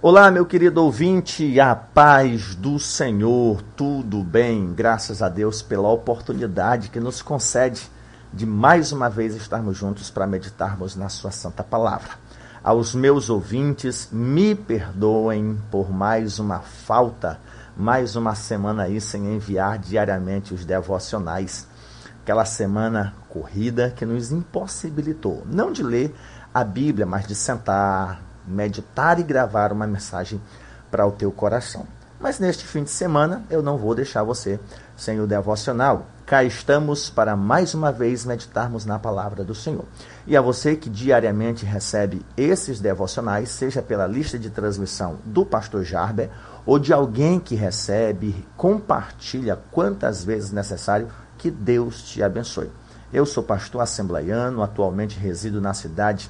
Olá, meu querido ouvinte, a paz do Senhor, tudo bem? Graças a Deus pela oportunidade que nos concede de mais uma vez estarmos juntos para meditarmos na Sua Santa Palavra. Aos meus ouvintes, me perdoem por mais uma falta, mais uma semana aí sem enviar diariamente os devocionais. Aquela semana corrida que nos impossibilitou, não de ler a Bíblia, mas de sentar, meditar e gravar uma mensagem para o teu coração. Mas neste fim de semana eu não vou deixar você sem o devocional. Cá estamos para mais uma vez meditarmos na palavra do Senhor. E a você que diariamente recebe esses devocionais, seja pela lista de transmissão do pastor Jarber ou de alguém que recebe, compartilha quantas vezes necessário, que Deus te abençoe. Eu sou pastor assembleiano, atualmente resido na cidade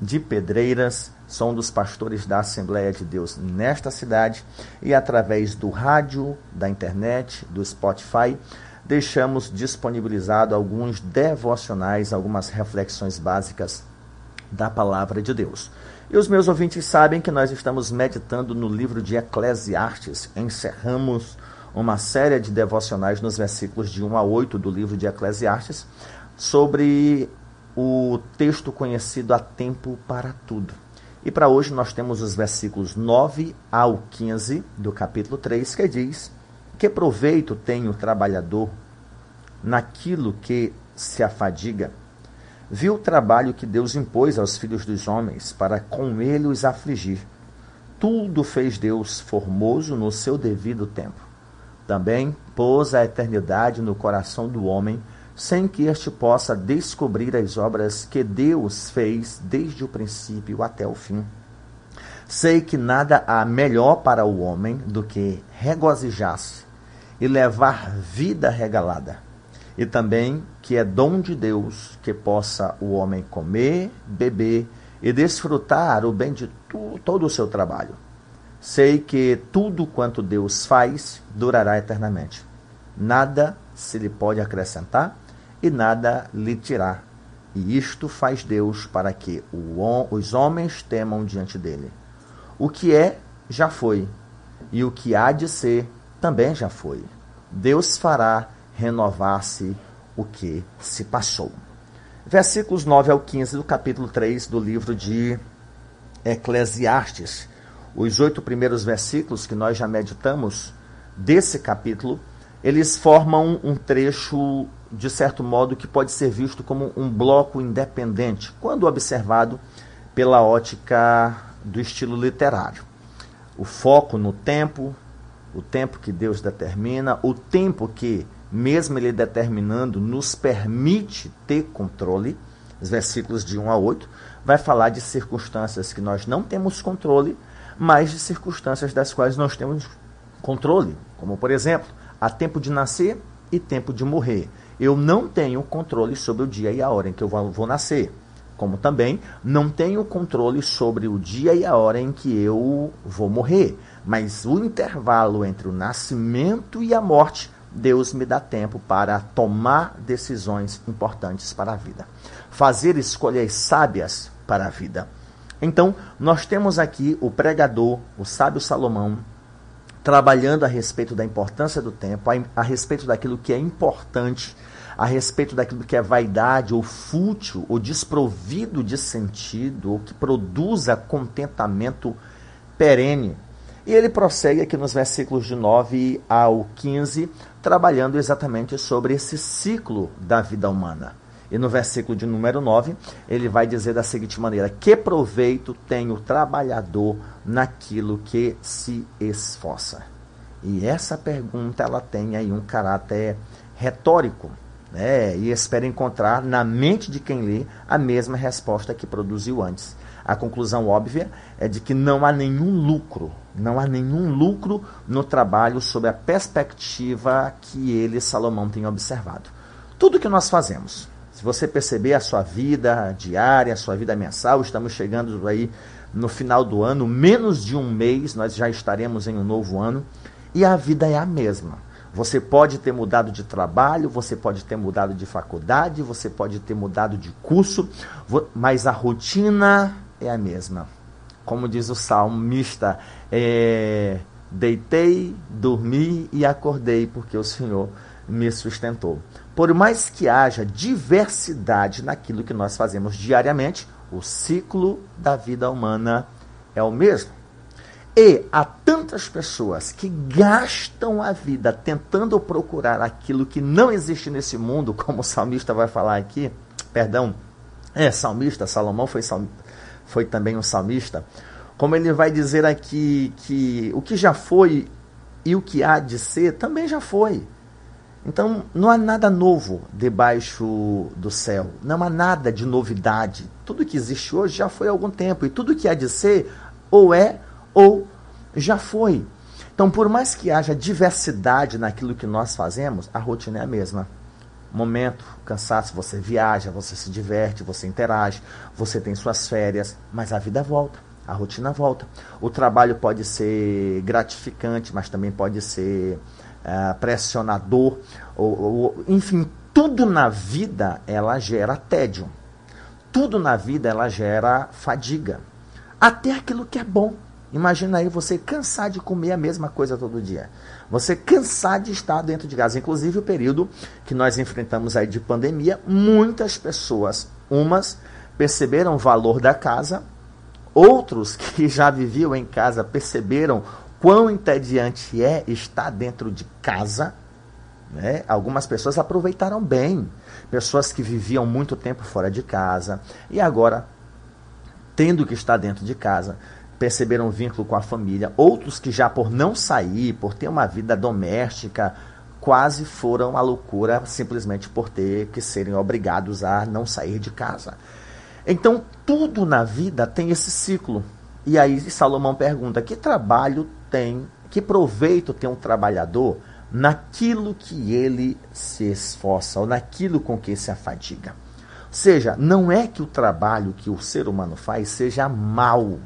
de Pedreiras, um dos pastores da Assembleia de Deus nesta cidade e através do rádio, da internet, do Spotify, deixamos disponibilizado alguns devocionais, algumas reflexões básicas da palavra de Deus. E os meus ouvintes sabem que nós estamos meditando no livro de Eclesiastes. Encerramos uma série de devocionais nos versículos de 1 a 8 do livro de Eclesiastes sobre o texto conhecido a tempo para tudo. E para hoje nós temos os versículos 9 ao 15 do capítulo 3, que diz: Que proveito tem o trabalhador naquilo que se afadiga? Viu o trabalho que Deus impôs aos filhos dos homens para com ele os afligir. Tudo fez Deus formoso no seu devido tempo. Também pôs a eternidade no coração do homem sem que este possa descobrir as obras que Deus fez desde o princípio até o fim. Sei que nada há melhor para o homem do que regozijar-se e levar vida regalada, e também que é dom de Deus que possa o homem comer, beber e desfrutar o bem de tu, todo o seu trabalho. Sei que tudo quanto Deus faz durará eternamente. Nada se lhe pode acrescentar e nada lhe tirar. E isto faz Deus para que os homens temam diante dele. O que é, já foi, e o que há de ser, também já foi. Deus fará renovar-se o que se passou. Versículos 9 ao 15 do capítulo 3 do livro de Eclesiastes. Os oito primeiros versículos que nós já meditamos desse capítulo, eles formam um trecho de certo modo, que pode ser visto como um bloco independente, quando observado pela ótica do estilo literário. O foco no tempo, o tempo que Deus determina, o tempo que, mesmo Ele determinando, nos permite ter controle, os versículos de 1 a 8, vai falar de circunstâncias que nós não temos controle, mas de circunstâncias das quais nós temos controle, como por exemplo, há tempo de nascer e tempo de morrer eu não tenho controle sobre o dia e a hora em que eu vou nascer. Como também não tenho controle sobre o dia e a hora em que eu vou morrer. Mas o intervalo entre o nascimento e a morte, Deus me dá tempo para tomar decisões importantes para a vida. Fazer escolhas sábias para a vida. Então, nós temos aqui o pregador, o sábio Salomão, trabalhando a respeito da importância do tempo, a, a respeito daquilo que é importante a respeito daquilo que é vaidade ou fútil ou desprovido de sentido ou que produza contentamento perene. E ele prossegue aqui nos versículos de 9 ao 15, trabalhando exatamente sobre esse ciclo da vida humana. E no versículo de número 9, ele vai dizer da seguinte maneira: Que proveito tem o trabalhador naquilo que se esforça? E essa pergunta ela tem aí um caráter retórico né, e espera encontrar na mente de quem lê a mesma resposta que produziu antes. A conclusão óbvia é de que não há nenhum lucro, não há nenhum lucro no trabalho sob a perspectiva que ele, Salomão, tem observado. Tudo que nós fazemos, se você perceber a sua vida diária, a sua vida mensal, estamos chegando aí no final do ano, menos de um mês, nós já estaremos em um novo ano, e a vida é a mesma. Você pode ter mudado de trabalho, você pode ter mudado de faculdade, você pode ter mudado de curso, mas a rotina é a mesma. como diz o salmista, é, deitei, dormi e acordei, porque o Senhor me sustentou. Por mais que haja diversidade naquilo que nós fazemos diariamente, o ciclo da vida humana é o mesmo. E há tantas pessoas que gastam a vida tentando procurar aquilo que não existe nesse mundo, como o salmista vai falar aqui, perdão, é salmista, Salomão foi, sal, foi também um salmista, como ele vai dizer aqui que o que já foi e o que há de ser também já foi. Então, não há nada novo debaixo do céu. Não há nada de novidade. Tudo que existe hoje já foi há algum tempo. E tudo que há de ser, ou é, ou já foi. Então, por mais que haja diversidade naquilo que nós fazemos, a rotina é a mesma. Momento, cansaço, você viaja, você se diverte, você interage, você tem suas férias, mas a vida volta, a rotina volta. O trabalho pode ser gratificante, mas também pode ser uh, pressionador, ou, ou, enfim, tudo na vida ela gera tédio. Tudo na vida ela gera fadiga. Até aquilo que é bom. Imagina aí você cansar de comer a mesma coisa todo dia. Você cansar de estar dentro de casa. Inclusive o período que nós enfrentamos aí de pandemia, muitas pessoas, umas perceberam o valor da casa, outros que já viviam em casa perceberam quão entediante é estar dentro de casa. Né? Algumas pessoas aproveitaram bem, pessoas que viviam muito tempo fora de casa e agora, tendo que estar dentro de casa, perceberam um vínculo com a família. Outros que já por não sair, por ter uma vida doméstica, quase foram à loucura simplesmente por ter que serem obrigados a não sair de casa. Então, tudo na vida tem esse ciclo. E aí Salomão pergunta: que trabalho tem, que proveito tem um trabalhador naquilo que ele se esforça ou naquilo com que se afadiga? Ou seja, não é que o trabalho que o ser humano faz seja mau,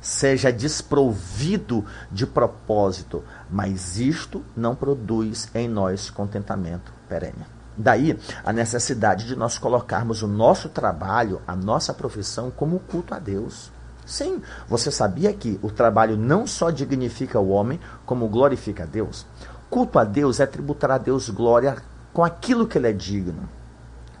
seja desprovido de propósito, mas isto não produz em nós contentamento perene. Daí a necessidade de nós colocarmos o nosso trabalho, a nossa profissão, como culto a Deus. Sim, você sabia que o trabalho não só dignifica o homem, como glorifica a Deus? Culto a Deus é tributar a Deus glória com aquilo que ele é digno,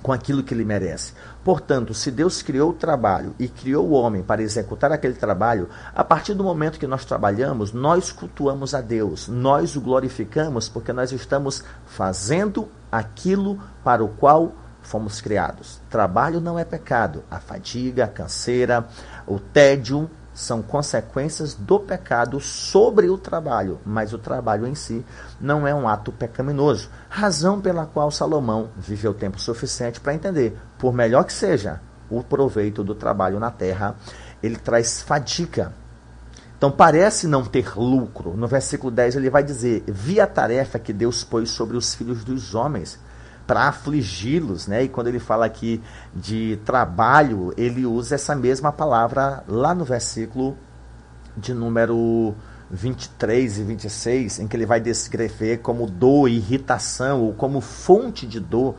com aquilo que ele merece. Portanto, se Deus criou o trabalho e criou o homem para executar aquele trabalho, a partir do momento que nós trabalhamos, nós cultuamos a Deus, nós o glorificamos porque nós estamos fazendo aquilo para o qual fomos criados. Trabalho não é pecado. A fadiga, a canseira, o tédio são consequências do pecado sobre o trabalho, mas o trabalho em si não é um ato pecaminoso. Razão pela qual Salomão viveu tempo suficiente para entender, por melhor que seja o proveito do trabalho na terra, ele traz fadiga. Então parece não ter lucro. No versículo 10 ele vai dizer: Vi a tarefa que Deus pôs sobre os filhos dos homens para afligi-los, né? E quando ele fala aqui de trabalho, ele usa essa mesma palavra lá no versículo de número 23 e 26, em que ele vai descrever como dor, irritação, ou como fonte de dor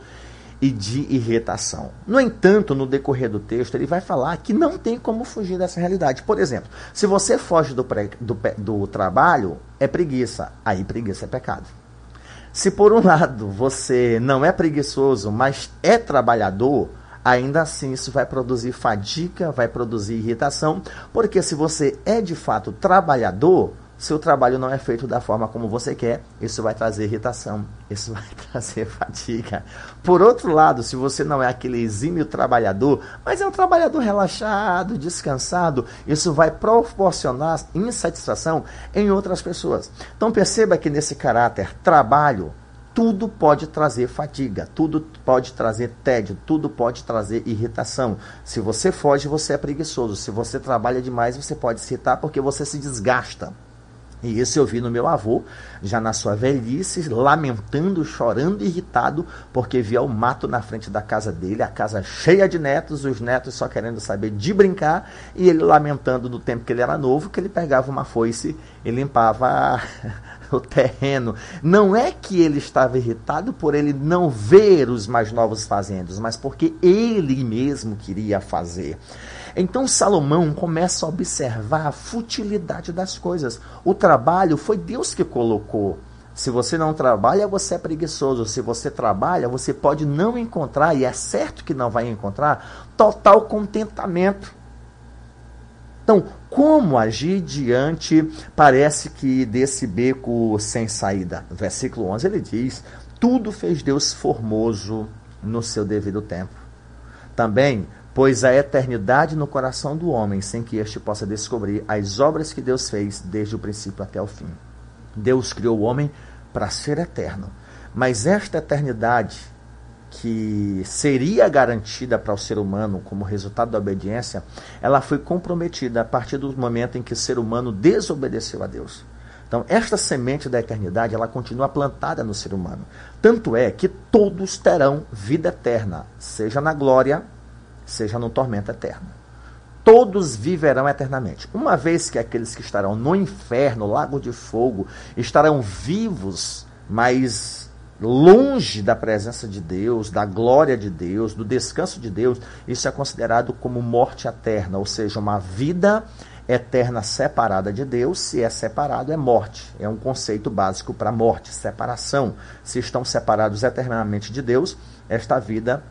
e de irritação. No entanto, no decorrer do texto, ele vai falar que não tem como fugir dessa realidade. Por exemplo, se você foge do, pré, do, do trabalho, é preguiça. Aí preguiça é pecado. Se por um lado você não é preguiçoso, mas é trabalhador, ainda assim isso vai produzir fadiga, vai produzir irritação, porque se você é de fato trabalhador, seu trabalho não é feito da forma como você quer, isso vai trazer irritação, isso vai trazer fadiga. Por outro lado, se você não é aquele exímio trabalhador, mas é um trabalhador relaxado, descansado, isso vai proporcionar insatisfação em outras pessoas. Então perceba que nesse caráter trabalho, tudo pode trazer fadiga, tudo pode trazer tédio, tudo pode trazer irritação. Se você foge, você é preguiçoso. Se você trabalha demais, você pode se irritar porque você se desgasta. E isso eu vi no meu avô, já na sua velhice, lamentando, chorando, irritado, porque via o mato na frente da casa dele, a casa cheia de netos, os netos só querendo saber de brincar, e ele lamentando do tempo que ele era novo, que ele pegava uma foice e limpava o terreno. Não é que ele estava irritado por ele não ver os mais novos fazendo, mas porque ele mesmo queria fazer. Então Salomão começa a observar a futilidade das coisas. O trabalho foi Deus que colocou. Se você não trabalha, você é preguiçoso. Se você trabalha, você pode não encontrar, e é certo que não vai encontrar, total contentamento. Então, como agir diante, parece que desse beco sem saída? Versículo 11 ele diz: Tudo fez Deus formoso no seu devido tempo. Também pois a eternidade no coração do homem, sem que este possa descobrir as obras que Deus fez desde o princípio até o fim. Deus criou o homem para ser eterno, mas esta eternidade que seria garantida para o ser humano como resultado da obediência, ela foi comprometida a partir do momento em que o ser humano desobedeceu a Deus. Então, esta semente da eternidade, ela continua plantada no ser humano. Tanto é que todos terão vida eterna, seja na glória, seja no tormento eterno. Todos viverão eternamente. Uma vez que aqueles que estarão no inferno, lago de fogo, estarão vivos, mas longe da presença de Deus, da glória de Deus, do descanso de Deus, isso é considerado como morte eterna, ou seja, uma vida eterna separada de Deus, se é separado, é morte. É um conceito básico para morte, separação. Se estão separados eternamente de Deus, esta vida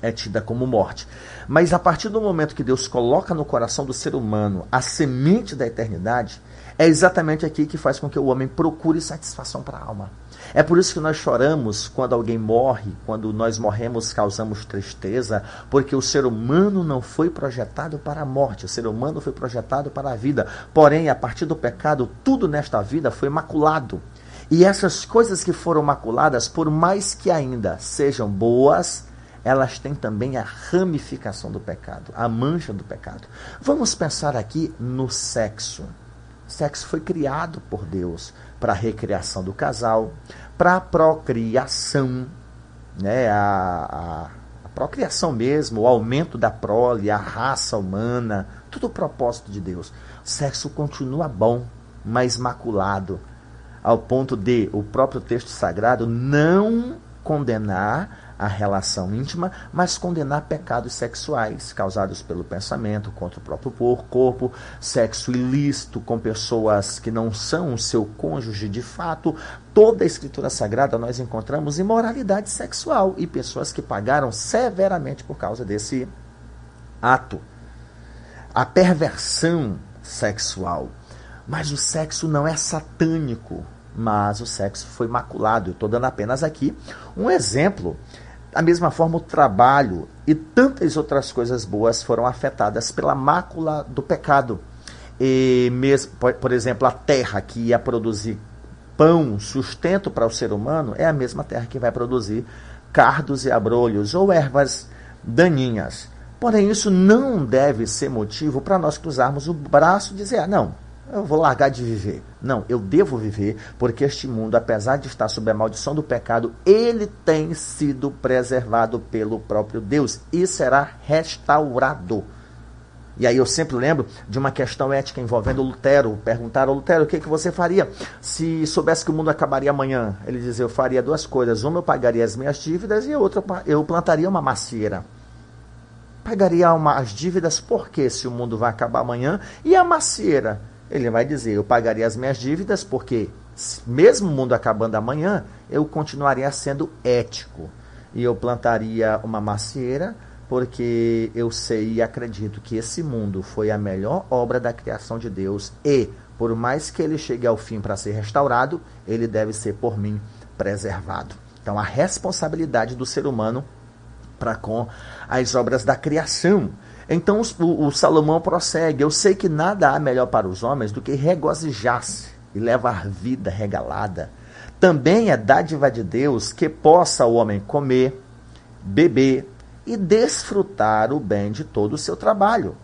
é tida como morte. Mas a partir do momento que Deus coloca no coração do ser humano a semente da eternidade, é exatamente aqui que faz com que o homem procure satisfação para a alma. É por isso que nós choramos quando alguém morre, quando nós morremos, causamos tristeza, porque o ser humano não foi projetado para a morte, o ser humano foi projetado para a vida. Porém, a partir do pecado, tudo nesta vida foi maculado. E essas coisas que foram maculadas, por mais que ainda sejam boas, elas têm também a ramificação do pecado, a mancha do pecado. Vamos pensar aqui no sexo. O sexo foi criado por Deus para a recriação do casal, para a procriação, né, a, a, a, procriação mesmo, o aumento da prole, a raça humana, tudo o propósito de Deus. O sexo continua bom, mas maculado, ao ponto de o próprio texto sagrado não condenar a relação íntima, mas condenar pecados sexuais causados pelo pensamento contra o próprio corpo, sexo ilícito com pessoas que não são o seu cônjuge de fato. Toda a escritura sagrada nós encontramos imoralidade sexual e pessoas que pagaram severamente por causa desse ato. A perversão sexual. Mas o sexo não é satânico, mas o sexo foi maculado. Eu estou dando apenas aqui um exemplo da mesma forma, o trabalho e tantas outras coisas boas foram afetadas pela mácula do pecado. E mesmo, por exemplo, a terra que ia produzir pão, sustento para o ser humano, é a mesma terra que vai produzir cardos e abrolhos ou ervas daninhas. Porém, isso não deve ser motivo para nós cruzarmos o braço e dizer: ah, não, eu vou largar de viver. Não, eu devo viver, porque este mundo, apesar de estar sob a maldição do pecado, ele tem sido preservado pelo próprio Deus e será restaurado. E aí eu sempre lembro de uma questão ética envolvendo Lutero. Perguntaram, Lutero, o que, que você faria se soubesse que o mundo acabaria amanhã? Ele dizia, eu faria duas coisas. Uma, eu pagaria as minhas dívidas e outra, eu plantaria uma macieira. Pagaria uma, as dívidas porque se o mundo vai acabar amanhã e a macieira ele vai dizer: Eu pagaria as minhas dívidas porque, mesmo o mundo acabando amanhã, eu continuaria sendo ético. E eu plantaria uma macieira porque eu sei e acredito que esse mundo foi a melhor obra da criação de Deus e, por mais que ele chegue ao fim para ser restaurado, ele deve ser por mim preservado. Então, a responsabilidade do ser humano para com as obras da criação. Então o, o, Salomão prossegue: Eu sei que nada há melhor para os homens do que regozijar-se e levar vida regalada. Também é dádiva de Deus que possa o homem comer, beber e desfrutar o bem de todo o seu trabalho.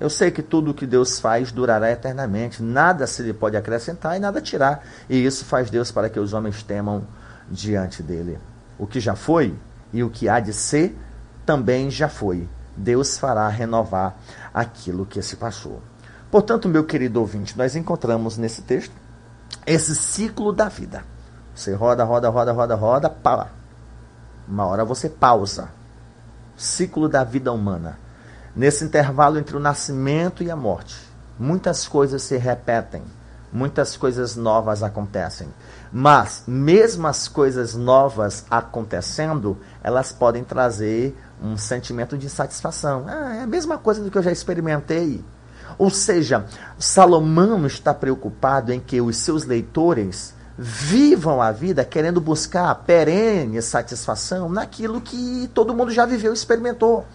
Eu sei que tudo o que Deus faz durará eternamente, nada se lhe pode acrescentar e nada tirar. E isso faz Deus para que os homens temam diante dele. O que já foi e o que há de ser também já foi. Deus fará renovar aquilo que se passou. Portanto, meu querido ouvinte, nós encontramos nesse texto esse ciclo da vida. Você roda, roda, roda, roda, roda, pá. Uma hora você pausa. Ciclo da vida humana. Nesse intervalo entre o nascimento e a morte, muitas coisas se repetem, muitas coisas novas acontecem. Mas, mesmo as coisas novas acontecendo, elas podem trazer um sentimento de insatisfação. Ah, é a mesma coisa do que eu já experimentei. Ou seja, Salomão está preocupado em que os seus leitores vivam a vida querendo buscar perene satisfação naquilo que todo mundo já viveu e experimentou.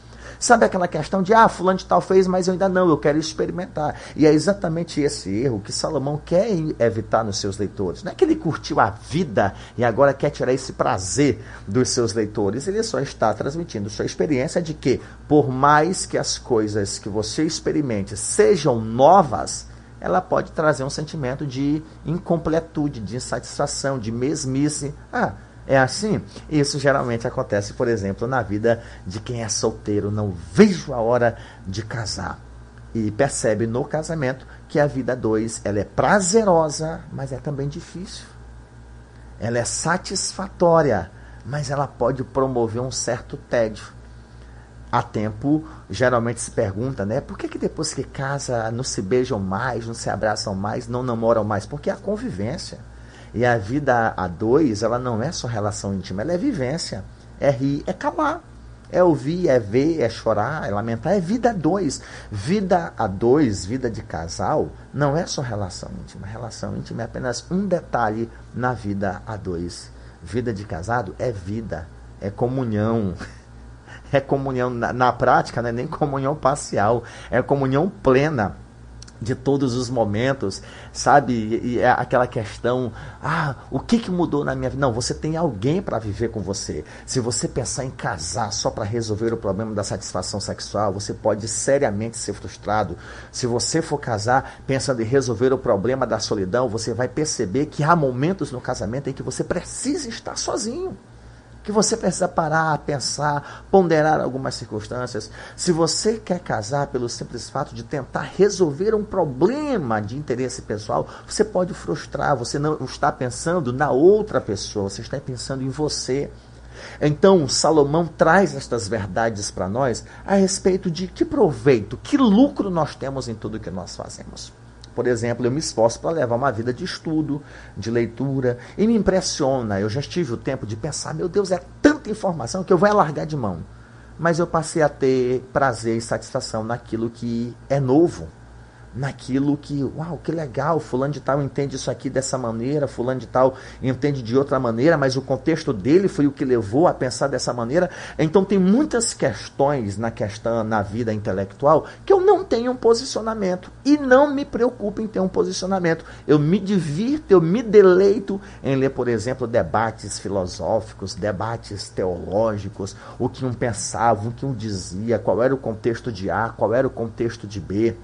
Sabe aquela questão de, ah, fulano de tal fez, mas eu ainda não, eu quero experimentar. E é exatamente esse erro que Salomão quer evitar nos seus leitores. Não é que ele curtiu a vida e agora quer tirar esse prazer dos seus leitores. Ele só está transmitindo sua experiência de que, por mais que as coisas que você experimente sejam novas, ela pode trazer um sentimento de incompletude, de insatisfação, de mesmice. Ah, é assim? Isso geralmente acontece, por exemplo, na vida de quem é solteiro. Não vejo a hora de casar. E percebe no casamento que a vida dois ela é prazerosa, mas é também difícil. Ela é satisfatória, mas ela pode promover um certo tédio. Há tempo, geralmente se pergunta, né? Por que, que depois que casa não se beijam mais, não se abraçam mais, não namoram mais? Porque é a convivência. E a vida a dois, ela não é só relação íntima, ela é vivência. É rir, é calar. É ouvir, é ver, é chorar, é lamentar, é vida a dois. Vida a dois, vida de casal, não é só relação íntima. Relação íntima é apenas um detalhe na vida a dois. Vida de casado é vida, é comunhão. É comunhão na, na prática, não é nem comunhão parcial, é comunhão plena de todos os momentos, sabe? E, é aquela questão, ah, o que, que mudou na minha vida? Não, você tem alguém para viver com você. Se você pensar em casar só para resolver o problema da satisfação sexual, você pode seriamente ser frustrado. Se você for casar pensando em resolver o problema da solidão, você vai perceber que há momentos no casamento em que você precisa estar sozinho que você precisa parar, pensar, ponderar algumas circunstâncias. Se você quer casar pelo simples fato de tentar resolver um problema de interesse pessoal, você pode frustrar, você não está pensando na outra pessoa, você está pensando em você. Então, Salomão traz estas verdades para nós a respeito de que proveito, que lucro nós temos em tudo que nós fazemos. Por exemplo, eu me esforço para levar uma vida de estudo, de leitura, e me impressiona. Eu já tive o tempo de pensar: meu Deus, é tanta informação que eu vou largar de mão. Mas eu passei a ter prazer e satisfação naquilo que é novo naquilo que, uau, que legal, fulano de tal entende isso aqui dessa maneira, fulano de tal entende de outra maneira, mas o contexto dele foi o que levou a pensar dessa maneira. Então tem muitas questões na questão na vida intelectual que eu não tenho um posicionamento e não me preocupo em ter um posicionamento. Eu me divirto, eu me deleito em ler, por exemplo, debates filosóficos, debates teológicos, o que um pensava, o que um dizia, qual era o contexto de A, qual era o contexto de B.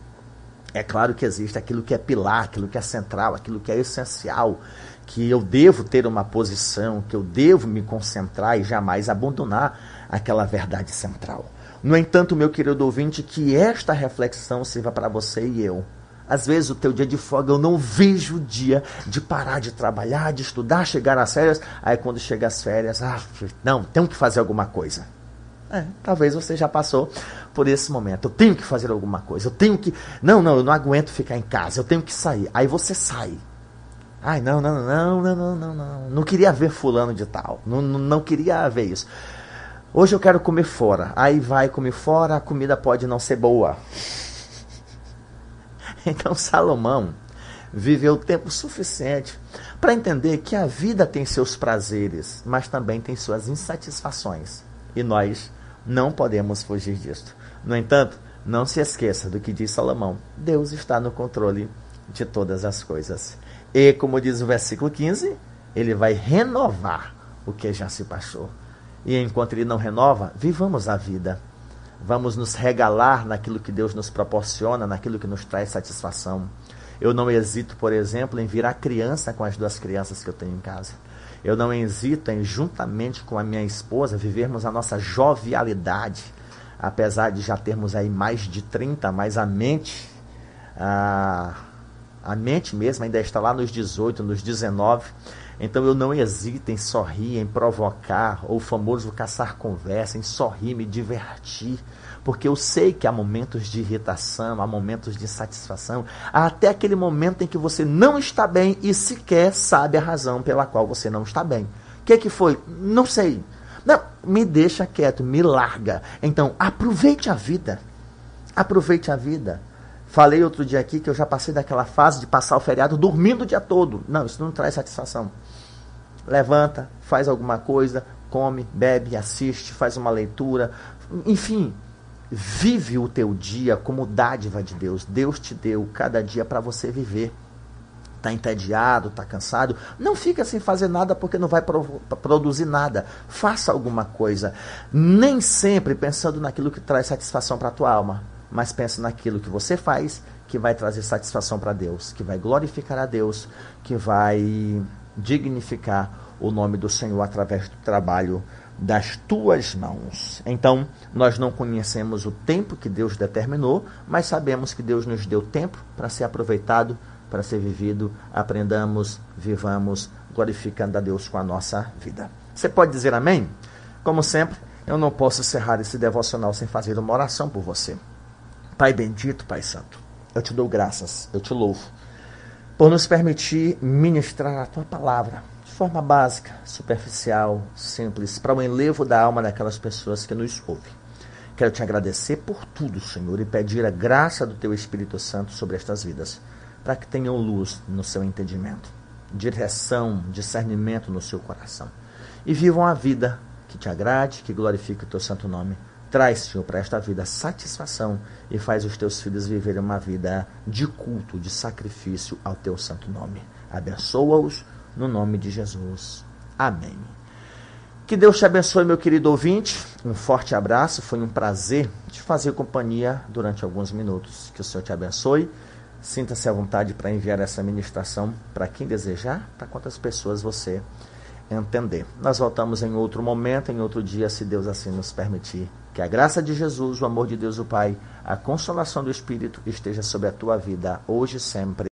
É claro que existe aquilo que é pilar, aquilo que é central, aquilo que é essencial, que eu devo ter uma posição, que eu devo me concentrar e jamais abandonar aquela verdade central. No entanto, meu querido ouvinte, que esta reflexão sirva para você e eu. Às vezes o teu dia de folga eu não vejo o dia de parar de trabalhar, de estudar, chegar nas férias. Aí quando chega as férias, ah, não, tenho que fazer alguma coisa. É, talvez você já passou por esse momento. Eu tenho que fazer alguma coisa. Eu tenho que. Não, não, eu não aguento ficar em casa. Eu tenho que sair. Aí você sai. Ai, não, não, não, não, não, não, não. Não queria ver fulano de tal. Não, não, não queria ver isso. Hoje eu quero comer fora. Aí vai comer fora, a comida pode não ser boa. Então Salomão viveu tempo suficiente para entender que a vida tem seus prazeres, mas também tem suas insatisfações. E nós não podemos fugir disso. No entanto, não se esqueça do que diz Salomão: Deus está no controle de todas as coisas. E, como diz o versículo 15, ele vai renovar o que já se passou. E enquanto ele não renova, vivamos a vida. Vamos nos regalar naquilo que Deus nos proporciona, naquilo que nos traz satisfação. Eu não hesito, por exemplo, em virar criança com as duas crianças que eu tenho em casa. Eu não hesito em, juntamente com a minha esposa, vivermos a nossa jovialidade, apesar de já termos aí mais de 30, mas a mente, a, a mente mesmo ainda está lá nos 18, nos 19. Então eu não hesito em sorrir, em provocar, ou o famoso caçar conversa, em sorrir, me divertir. Porque eu sei que há momentos de irritação, há momentos de insatisfação, há até aquele momento em que você não está bem e sequer sabe a razão pela qual você não está bem. O que, que foi? Não sei. Não, me deixa quieto, me larga. Então, aproveite a vida. Aproveite a vida. Falei outro dia aqui que eu já passei daquela fase de passar o feriado dormindo o dia todo. Não, isso não traz satisfação. Levanta, faz alguma coisa, come, bebe, assiste, faz uma leitura. Enfim, vive o teu dia como dádiva de Deus. Deus te deu cada dia para você viver. Está entediado, está cansado, não fica sem fazer nada porque não vai pro produzir nada. Faça alguma coisa. Nem sempre pensando naquilo que traz satisfação para a tua alma, mas pense naquilo que você faz que vai trazer satisfação para Deus, que vai glorificar a Deus, que vai dignificar o nome do Senhor através do trabalho das tuas mãos. Então, nós não conhecemos o tempo que Deus determinou, mas sabemos que Deus nos deu tempo para ser aproveitado para ser vivido, aprendamos, vivamos, glorificando a Deus com a nossa vida. Você pode dizer amém? Como sempre, eu não posso encerrar esse devocional sem fazer uma oração por você. Pai bendito, Pai Santo, eu te dou graças, eu te louvo, por nos permitir ministrar a tua palavra forma básica, superficial, simples, para o enlevo da alma daquelas pessoas que nos ouvem. Quero te agradecer por tudo, Senhor, e pedir a graça do teu Espírito Santo sobre estas vidas para que tenham luz no seu entendimento, direção, discernimento no seu coração. E vivam a vida que te agrade, que glorifique o teu santo nome. Traz, Senhor, para esta vida satisfação e faz os teus filhos viverem uma vida de culto, de sacrifício ao teu santo nome. Abençoa-os no nome de Jesus. Amém. Que Deus te abençoe, meu querido ouvinte. Um forte abraço. Foi um prazer te fazer companhia durante alguns minutos. Que o Senhor te abençoe Sinta-se à vontade para enviar essa ministração para quem desejar, para quantas pessoas você entender. Nós voltamos em outro momento, em outro dia, se Deus assim nos permitir. Que a graça de Jesus, o amor de Deus o Pai, a consolação do Espírito esteja sobre a tua vida, hoje e sempre.